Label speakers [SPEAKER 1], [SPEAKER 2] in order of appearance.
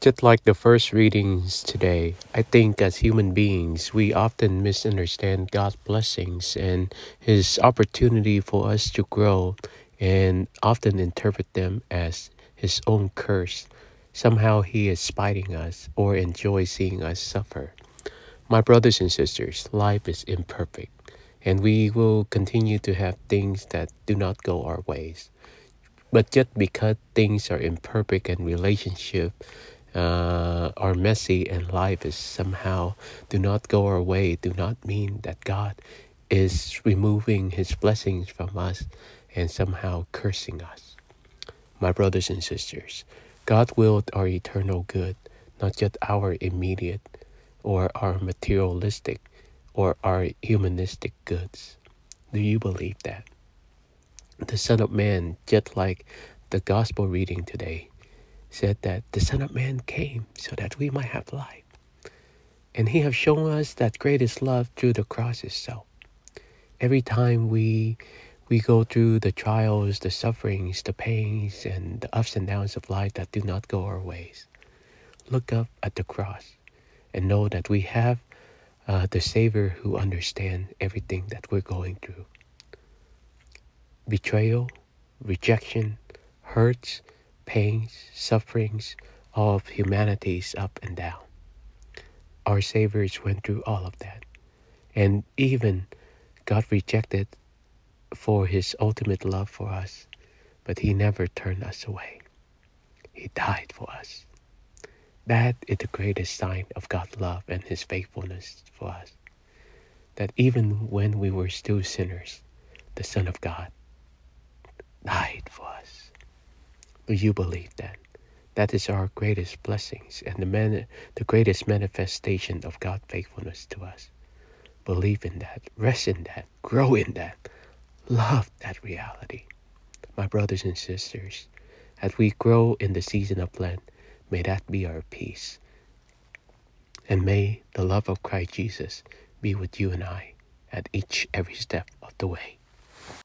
[SPEAKER 1] Just like the first readings today, I think as human beings, we often misunderstand God's blessings and His opportunity for us to grow and often interpret them as His own curse. Somehow He is spiting us or enjoys seeing us suffer. My brothers and sisters, life is imperfect, and we will continue to have things that do not go our ways. But just because things are imperfect in relationship, uh, are messy and life is somehow do not go our way do not mean that God is removing his blessings from us and somehow cursing us. My brothers and sisters, God willed our eternal good, not just our immediate or our materialistic or our humanistic goods. Do you believe that? The Son of Man, just like the gospel reading today, said that the Son of Man came so that we might have life. And he has shown us that greatest love through the cross itself. Every time we we go through the trials, the sufferings, the pains, and the ups and downs of life that do not go our ways, look up at the cross and know that we have uh, the Savior who understands everything that we're going through. Betrayal, rejection, hurts, pains, sufferings of humanity's up and down. Our Saviors went through all of that. And even God rejected for his ultimate love for us, but he never turned us away. He died for us. That is the greatest sign of God's love and his faithfulness for us. That even when we were still sinners, the Son of God died for us. You believe that? That is our greatest blessings and the, man, the greatest manifestation of God's faithfulness to us. Believe in that, rest in that, grow in that, love that reality. My brothers and sisters, as we grow in the season of Lent, may that be our peace. And may the love of Christ Jesus be with you and I at each every step of the way.